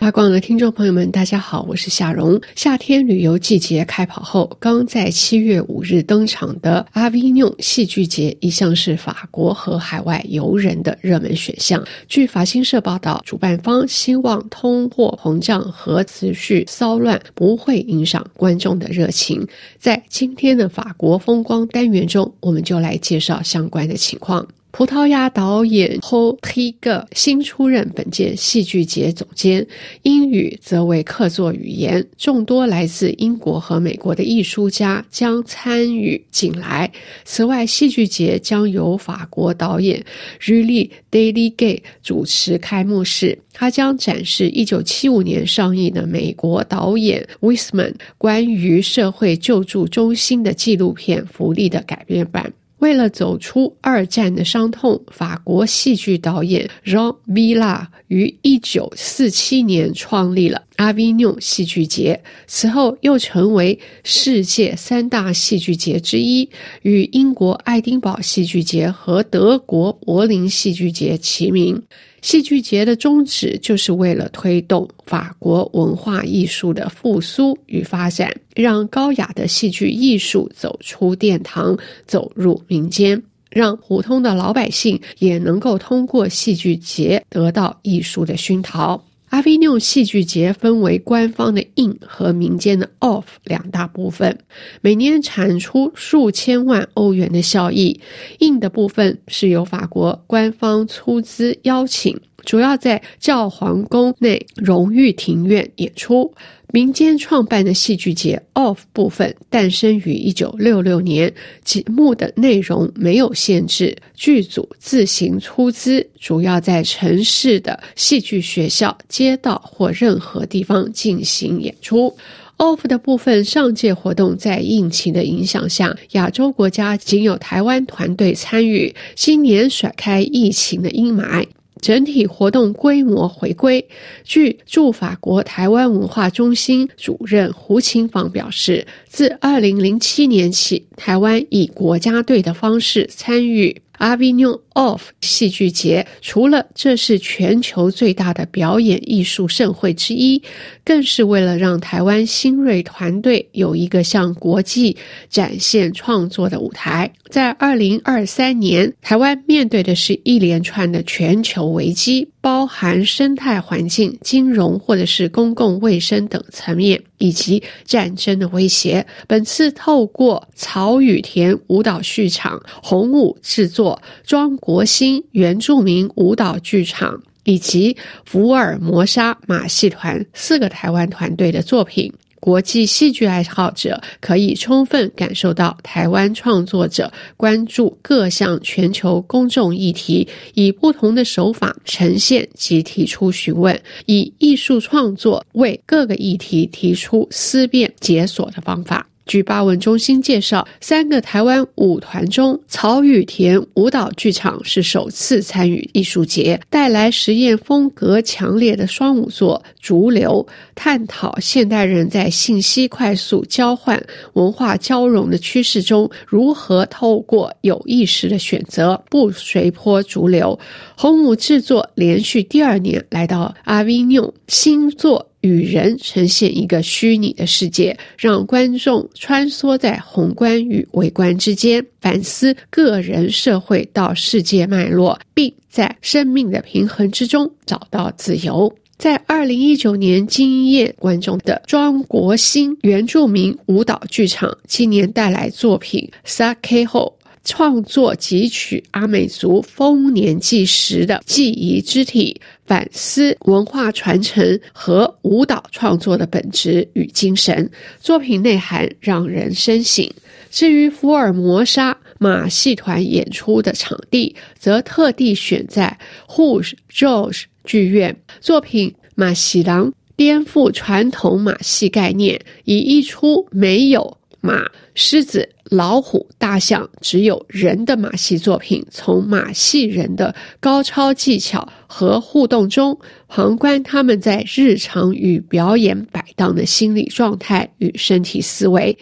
八广的听众朋友们，大家好，我是夏蓉。夏天旅游季节开跑后，刚在七月五日登场的阿维纽戏剧节一向是法国和海外游人的热门选项。据法新社报道，主办方希望通货膨胀和持续骚乱不会影响观众的热情。在今天的法国风光单元中，我们就来介绍相关的情况。葡萄牙导演 Ho Tiger 新出任本届戏剧节总监，英语则为客座语言。众多来自英国和美国的艺术家将参与进来。此外，戏剧节将由法国导演 Julie Deligay 主持开幕式，他将展示1975年上映的美国导演 Wiseman 关于社会救助中心的纪录片《福利》的改编版。为了走出二战的伤痛，法国戏剧导演 Jean Villa 于一九四七年创立了。阿维纽戏剧节，此后又成为世界三大戏剧节之一，与英国爱丁堡戏剧节和德国柏林戏剧节齐名。戏剧节的宗旨就是为了推动法国文化艺术的复苏与发展，让高雅的戏剧艺术走出殿堂，走入民间，让普通的老百姓也能够通过戏剧节得到艺术的熏陶。阿维纽戏剧节分为官方的 in 和民间的 off 两大部分，每年产出数千万欧元的效益。in 的部分是由法国官方出资邀请。主要在教皇宫内荣誉庭院演出。民间创办的戏剧节 Off 部分诞生于一九六六年，节目的内容没有限制，剧组自行出资，主要在城市的戏剧学校、街道或任何地方进行演出。Off 的部分上届活动在疫情的影响下，亚洲国家仅有台湾团队参与，今年甩开疫情的阴霾。整体活动规模回归。据驻法国台湾文化中心主任胡琴芳表示，自二零零七年起，台湾以国家队的方式参与。阿维纽 Off 戏剧节，除了这是全球最大的表演艺术盛会之一，更是为了让台湾新锐团队有一个向国际展现创作的舞台。在二零二三年，台湾面对的是一连串的全球危机。包含生态环境、金融或者是公共卫生等层面，以及战争的威胁。本次透过曹雨田舞蹈剧场、红舞制作、庄国兴原住民舞蹈剧场以及福尔摩沙马戏团四个台湾团队的作品。国际戏剧爱好者可以充分感受到台湾创作者关注各项全球公众议题，以不同的手法呈现及提出询问，以艺术创作为各个议题提出思辨解锁的方法。据八文中心介绍，三个台湾舞团中，曹雨田舞蹈剧场是首次参与艺术节，带来实验风格强烈的双舞作《逐流》，探讨现代人在信息快速交换、文化交融的趋势中，如何透过有意识的选择不随波逐流。红舞制作连续第二年来到阿维纽新作。与人呈现一个虚拟的世界，让观众穿梭在宏观与微观之间，反思个人、社会到世界脉络，并在生命的平衡之中找到自由。在二零一九年惊艳观众的庄国兴原住民舞蹈剧场，今年带来作品《萨 K 后》。创作汲取阿美族丰年祭时的记忆之体，反思文化传承和舞蹈创作的本质与精神。作品内涵让人深省。至于福尔摩沙马戏团演出的场地，则特地选在 Huge George 剧院。作品《马戏郎》颠覆传统马戏概念，以一出没有马、狮子。老虎、大象，只有人的马戏作品，从马戏人的高超技巧和互动中，旁观他们在日常与表演摆荡的心理状态与身体思维。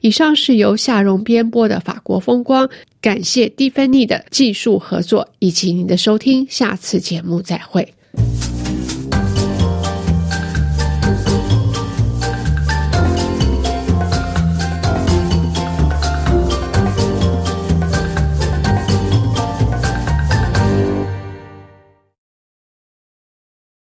以上是由夏蓉编播的法国风光，感谢蒂芬妮的技术合作以及您的收听，下次节目再会。